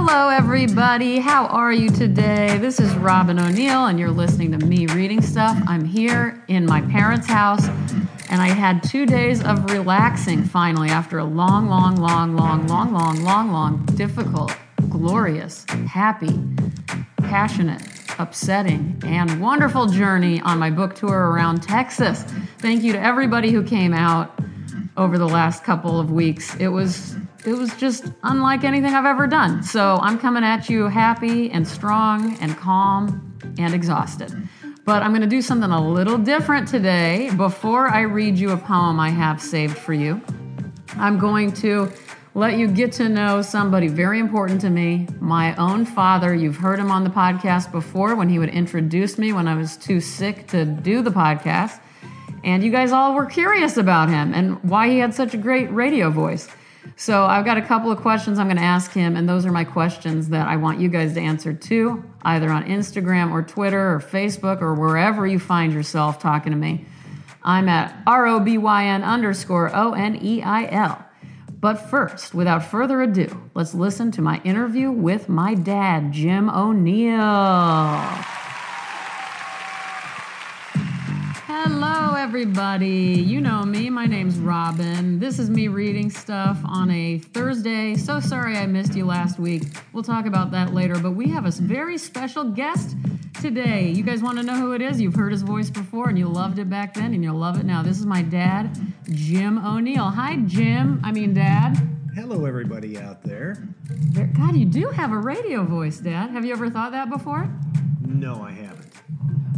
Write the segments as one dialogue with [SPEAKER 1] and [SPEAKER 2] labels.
[SPEAKER 1] Hello, everybody. How are you today? This is Robyn O'Neil, and you're listening to me reading stuff. I'm here in my parents' house, and I had two days of relaxing finally after a long, long, long, long, long, long, long, long, difficult, glorious, happy, passionate, upsetting, and wonderful journey on my book tour around Texas. Thank you to everybody who came out over the last couple of weeks. It was it was just unlike anything I've ever done. So I'm coming at you happy and strong and calm and exhausted. But I'm going to do something a little different today. Before I read you a poem I have saved for you, I'm going to let you get to know somebody very important to me, my own father. You've heard him on the podcast before when he would introduce me when I was too sick to do the podcast. And you guys all were curious about him and why he had such a great radio voice. So I've got a couple of questions I'm going to ask him, and those are my questions that I want you guys to answer too, either on Instagram or Twitter or Facebook or wherever you find yourself talking to me. I'm at R O B Y N underscore O N E I L. But first, without further ado, let's listen to my interview with my dad, Jim O'Neil. Hello, everybody. You know me. My name's Robyn. This is me reading stuff on a Thursday. So sorry I missed you last week. We'll talk about that later, but we have a very special guest today. You guys want to know who it is? You've heard his voice before and you loved it back then and you'll love it now. This is my dad, Jim O'Neil. Hi, Jim. I mean, Dad.
[SPEAKER 2] Hello, everybody out there.
[SPEAKER 1] God, you do have a radio voice, Dad. Have you ever thought that before?
[SPEAKER 2] No, I haven't.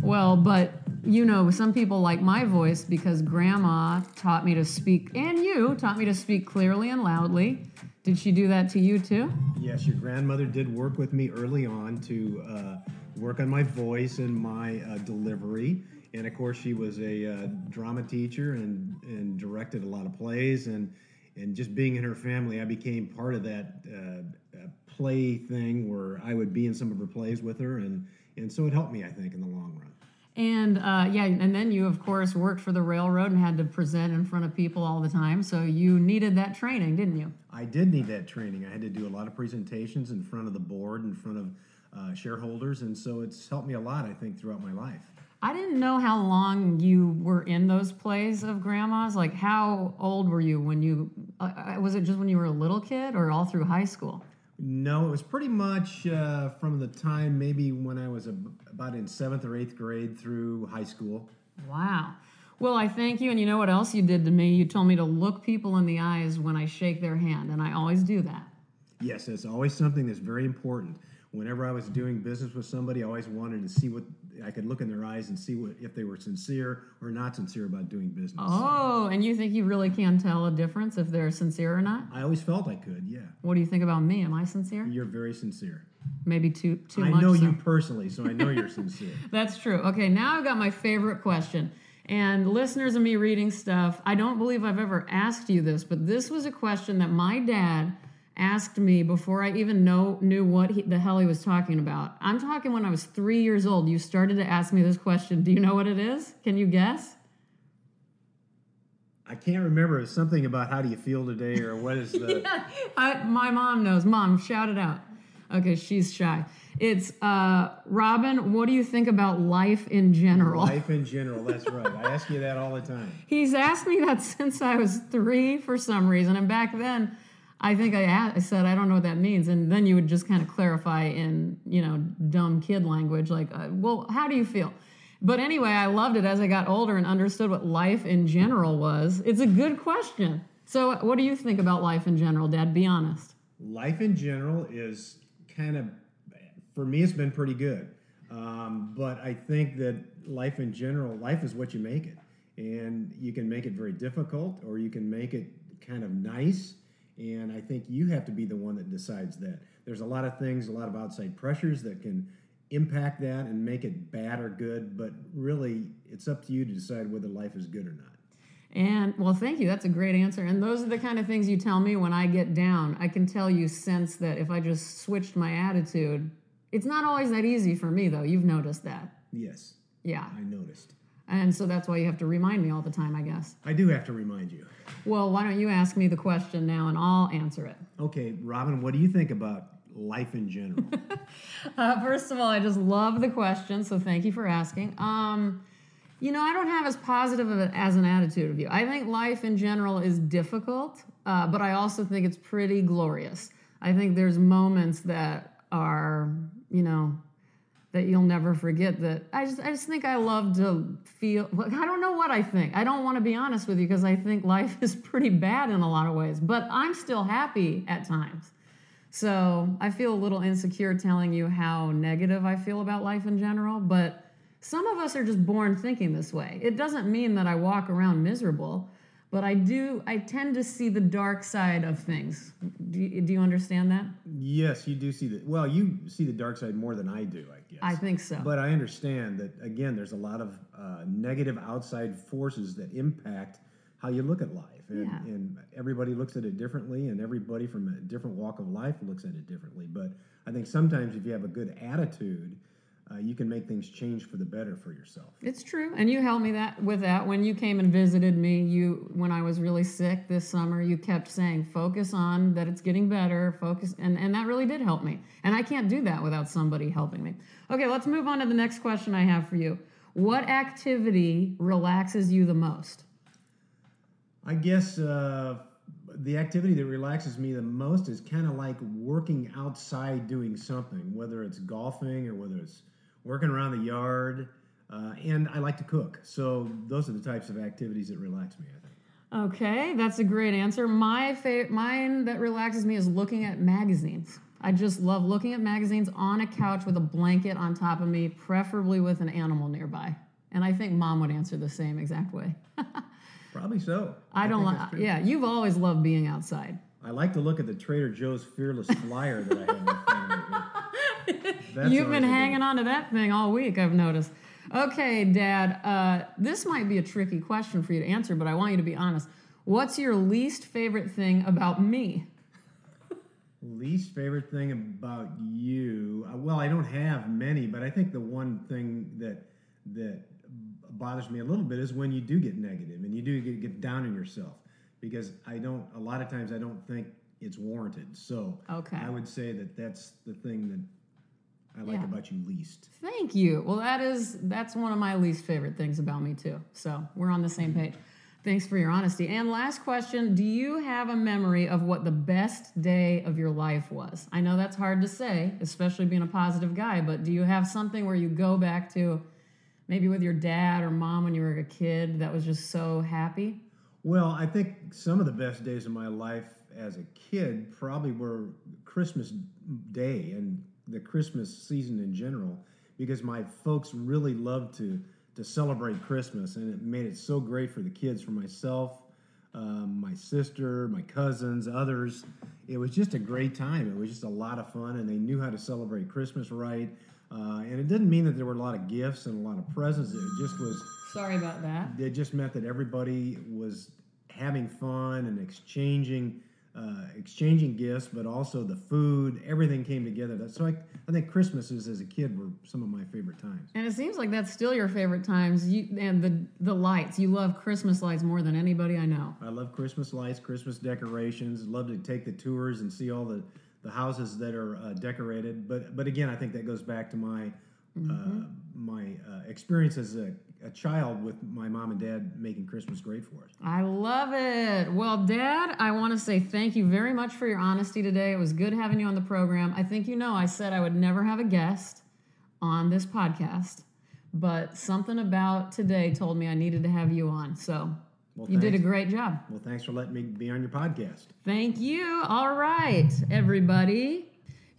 [SPEAKER 1] Well, but you know, some people like my voice because grandma taught me to speak, and you taught me to speak clearly and loudly. Did she do that to you too?
[SPEAKER 2] Yes, your grandmother did work with me early on to uh, work on my voice and my uh, delivery. And of course, she was a uh, drama teacher and, and directed a lot of plays. And, and just being in her family, I became part of that uh, uh, play thing where I would be in some of her plays with her. And, and so it helped me, I think, in the long run.
[SPEAKER 1] And uh, yeah, and then you, of course, worked for the railroad and had to present in front of people all the time. So you needed that training, didn't you?
[SPEAKER 2] I did need that training. I had to do a lot of presentations in front of the board, in front of uh, shareholders, and so it's helped me a lot, I think, throughout my life.
[SPEAKER 1] I didn't know how long you were in those plays of grandmas. Like, how old were you when you? Uh, uh was it just when you were a little kid, or all through high school?
[SPEAKER 2] No, it was pretty much uh, from the time maybe when I was about in seventh or eighth grade through high school.
[SPEAKER 1] Wow. Well, I thank you. And you know what else you did to me? You told me to look people in the eyes when I shake their hand, and I always do that.
[SPEAKER 2] Yes, it's always something that's very important whenever I was doing business with somebody, I always wanted to see what I could look in their eyes and see what if they were sincere or not sincere about doing business.
[SPEAKER 1] Oh, and you think you really can tell a difference if they're sincere or not?
[SPEAKER 2] I always felt I could. Yeah.
[SPEAKER 1] What do you think about me? Am I sincere?
[SPEAKER 2] You're very sincere.
[SPEAKER 1] Maybe too too
[SPEAKER 2] I
[SPEAKER 1] much.
[SPEAKER 2] I know
[SPEAKER 1] so.
[SPEAKER 2] you personally, so I know you're sincere.
[SPEAKER 1] That's true. Okay, now I've got my favorite question. And listeners of me reading stuff, I don't believe I've ever asked you this, but this was a question that my dad asked me before I even know knew what he, the hell he was talking about. I'm talking when I was three years old. You started to ask me this question. Do you know what it is? Can you guess?
[SPEAKER 2] I can't remember. It's something about how do you feel today, or what is the?
[SPEAKER 1] yeah, I, my mom knows. Mom, shout it out. Okay, she's shy. It's uh, Robyn. What do you think about life in general?
[SPEAKER 2] Life in general. That's right. I ask you that all the time.
[SPEAKER 1] He's asked me that since I was three for some reason, and back then I think I, I said I don't know what that means, and then you would just kind of clarify in you know dumb kid language, like, uh, well, how do you feel? But anyway, I loved it as I got older and understood what life in general was. It's a good question. So, what do you think about life in general, Dad? Be honest.
[SPEAKER 2] Life in general is kind of, for me, it's been pretty good. Um, but I think that life in general, life is what you make it. And you can make it very difficult or you can make it kind of nice and I think you have to be the one that decides that. There's a lot of things, a lot of outside pressures that can impact that and make it bad or good, but really it's up to you to decide whether life is good or not.
[SPEAKER 1] And well, thank you. That's a great answer. And those are the kind of things you tell me when I get down. I can tell you sense that if I just switched my attitude, it's not always that easy for me though. You've noticed that.
[SPEAKER 2] Yes.
[SPEAKER 1] Yeah.
[SPEAKER 2] I noticed.
[SPEAKER 1] And so that's why you have to remind me all the time, I guess.
[SPEAKER 2] I do have to remind you.
[SPEAKER 1] Well, why don't you ask me the question now and I'll answer it?
[SPEAKER 2] Okay, Robyn, what do you think about life in general?
[SPEAKER 1] Uh, first of all, I just love the question, so thank you for asking. Um, you know, I don't have as positive of it as an attitude of you. I think life in general is difficult, uh, but I also think it's pretty glorious. I think there's moments that are, you know, that you'll never forget that I just I just think I love to feel I don't know what I think. I don't want to be honest with you because I think life is pretty bad in a lot of ways, but I'm still happy at times. So, I feel a little insecure telling you how negative I feel about life in general, but some of us are just born thinking this way. It doesn't mean that I walk around miserable, but I do I tend to see the dark side of things. Do you, do you understand that?
[SPEAKER 2] yes, you do see the well. You see the dark side more than I do, I guess.
[SPEAKER 1] I think so.
[SPEAKER 2] But I understand that again. There's a lot of uh, negative outside forces that impact how you look at life, and,
[SPEAKER 1] Yeah.
[SPEAKER 2] and everybody looks at it differently, and everybody from a different walk of life looks at it differently. But I think sometimes if you have a good attitude, uh, you can make things change for the better for yourself.
[SPEAKER 1] It's true, and you helped me that with that when you came and visited me. You when I was really sick this summer, you kept saying focus on that it's getting better. Focus, and and that really did help me. And I can't do that without somebody helping me. Okay, let's move on to the next question I have for you. What activity relaxes you the most?
[SPEAKER 2] I guess uh, the activity that relaxes me the most is kind of like working outside doing something, whether it's golfing or whether it's working around the yard. Uh, and I like to cook. So those are the types of activities that relax me, I think.
[SPEAKER 1] Okay, that's a great answer. My favorite, mine that relaxes me is looking at magazines. I just love looking at magazines on a couch with a blanket on top of me, preferably with an animal nearby. And I think mom would answer the same exact way.
[SPEAKER 2] Probably so.
[SPEAKER 1] I don't like, yeah, you've always loved being outside.
[SPEAKER 2] I like to look at the Trader Joe's Fearless flyer that I have in front of me. That's
[SPEAKER 1] You've been hanging on to that thing all week, I've noticed. Okay, Dad, uh, this might be a tricky question for you to answer, but I want you to be honest. What's your least favorite thing about me?
[SPEAKER 2] Least favorite thing about you? uh, Well, I don't have many, but I think the one thing that that bothers me a little bit is when you do get negative and you do get, get down on yourself because I don't. A lot of times, I don't think it's warranted. So
[SPEAKER 1] Okay.
[SPEAKER 2] I would say that that's the thing that I like
[SPEAKER 1] Yeah.
[SPEAKER 2] about you least.
[SPEAKER 1] Thank you. Well, that is that's one of my least favorite things about me too. So we're on the same page. Thanks for your honesty. And last question: Do you have a memory of what the best day of your life was? I know that's hard to say, especially being a positive guy. But do you have something where you go back to, maybe with your dad or mom when you were a kid, that was just so happy?
[SPEAKER 2] Well, I think some of the best days of my life as a kid probably were Christmas Day and the Christmas season in general, because my folks really loved to to celebrate Christmas, and it made it so great for the kids, for myself, um, my sister, my cousins, others. It was just a great time. It was just a lot of fun, and they knew how to celebrate Christmas right. Uh, and it didn't mean that there were a lot of gifts and a lot of presents. It just was
[SPEAKER 1] Sorry about that.
[SPEAKER 2] it just meant that everybody was having fun and exchanging uh, exchanging gifts, but also the food. Everything came together. That's So I, I think Christmases as a kid were some of my favorite times.
[SPEAKER 1] And it seems like that's still your favorite times. You and the the lights. You love Christmas lights more than anybody I know.
[SPEAKER 2] I love Christmas lights, Christmas decorations. Love to take the tours and see all the, the houses that are uh, decorated. But but again, I think that goes back to my uh, my uh, experience as a, a child with my mom and dad making Christmas great for us.
[SPEAKER 1] I love it. Well, Dad, I want to say thank you very much for your honesty today. It was good having you on the program. I think you know I said I would never have a guest on this podcast, but something about today told me I needed to have you on. So
[SPEAKER 2] Well,
[SPEAKER 1] you did a great job.
[SPEAKER 2] Well, thanks for letting me be on your podcast.
[SPEAKER 1] Thank you. All right, everybody.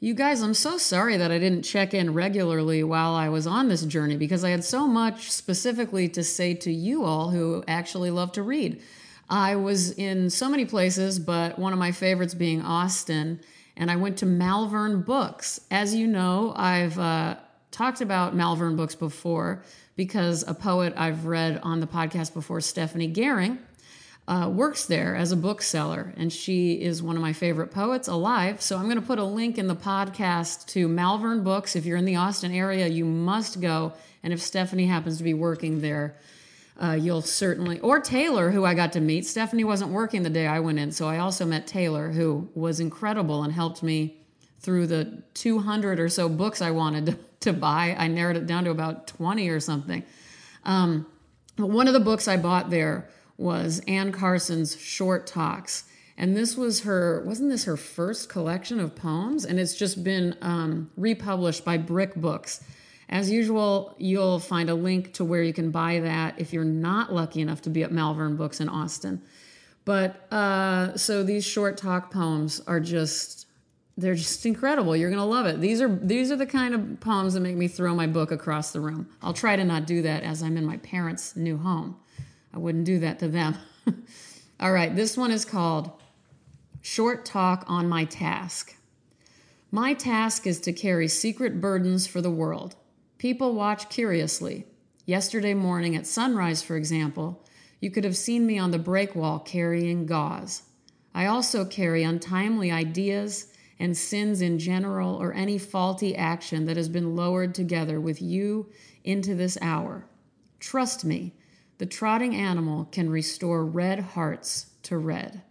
[SPEAKER 1] You guys, I'm so sorry that I didn't check in regularly while I was on this journey because I had so much specifically to say to you all who actually love to read. I was in so many places, but one of my favorites being Austin, and I went to Malvern Books. As you know, I've uh, talked about Malvern Books before because a poet I've read on the podcast before, Stephanie Goehring, uh, works there as a bookseller, and she is one of my favorite poets alive. So I'm going to put a link in the podcast to Malvern Books. If you're in the Austin area, you must go. And if Stephanie happens to be working there, uh, you'll certainly, or Taylor, who I got to meet. Stephanie wasn't working the day I went in, so I also met Taylor, who was incredible and helped me through the 200 or so books I wanted to, to buy. I narrowed it down to about 20 or something. Um, but one of the books I bought there was Anne Carson's Short Talks. And this was her, wasn't this her first collection of poems? And it's just been um, republished by Brick Books. As usual, you'll find a link to where you can buy that if you're not lucky enough to be at Malvern Books in Austin. But uh, so these short talk poems are just they're just incredible. You're gonna love it. These are these are the kind of poems that make me throw my book across the room. I'll try to not do that as I'm in my parents' new home. I wouldn't do that to them. All right, this one is called Short Talk on My Task. My task is to carry secret burdens for the world. People watch curiously. Yesterday morning at sunrise, for example, you could have seen me on the break wall carrying gauze. I also carry untimely ideas and sins in general or any faulty action that has been lowered together with you into this hour. Trust me, the trotting animal can restore red hearts to red.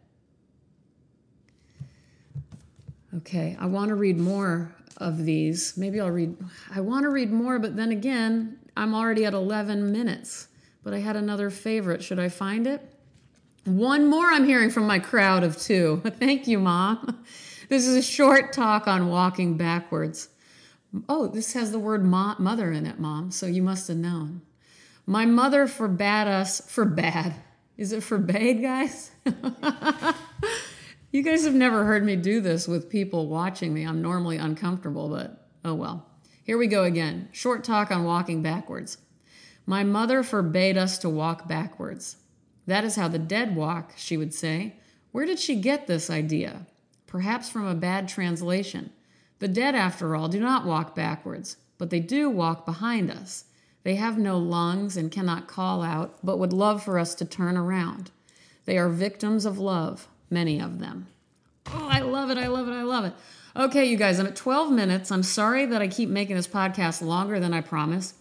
[SPEAKER 1] Okay, I want to read more of these. Maybe I'll read, I want to read more, but then again, I'm already at 11 minutes. But I had another favorite. Should I find it? One more I'm hearing from my crowd of two. Thank you, Mom. This is a short talk on walking backwards. Oh, this has the word mo- mother in it, Mom, so you must have known. My mother forbade us, forbade. Is it forbade, guys? You guys have never heard me do this with people watching me. I'm normally uncomfortable, but oh well. Here we go again. Short talk on walking backwards. My mother forbade us to walk backwards. That is how the dead walk, she would say. Where did she get this idea? Perhaps from a bad translation. The dead, after all, do not walk backwards, but they do walk behind us. They have no lungs and cannot call out, but would love for us to turn around. They are victims of love, many of them. Oh, I love it. I love it. I love it. Okay, you guys, I'm at 12 minutes. I'm sorry that I keep making this podcast longer than I promised,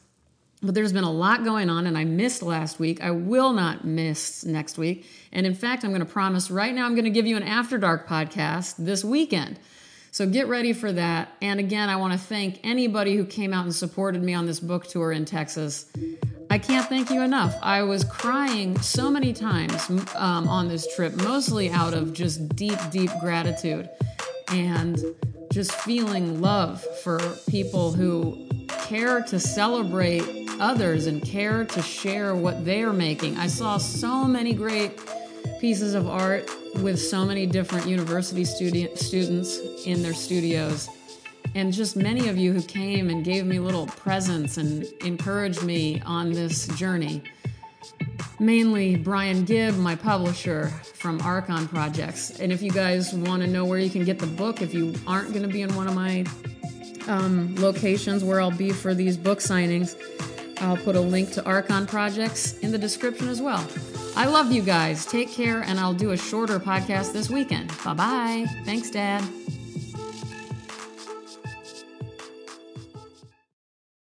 [SPEAKER 1] but there's been a lot going on and I missed last week. I will not miss next week. And in fact, I'm going to promise right now I'm going to give you an After Dark podcast this weekend. So get ready for that. And again, I want to thank anybody who came out and supported me on this book tour in Texas. I can't thank you enough. I was crying so many times um, on this trip, mostly out of just deep, deep gratitude and just feeling love for people who care to celebrate others and care to share what they're making. I saw so many great pieces of art with so many different university studi- students in their studios and just many of you who came and gave me little presents and encouraged me on this journey. Mainly Brian Gibb, my publisher from Archon Projects. And if you guys want to know where you can get the book, if you aren't going to be in one of my um, locations where I'll be for these book signings, I'll put a link to Archon Projects in the description as well. I love you guys. Take care, and I'll do a shorter podcast this weekend. Bye bye. Thanks, Dad.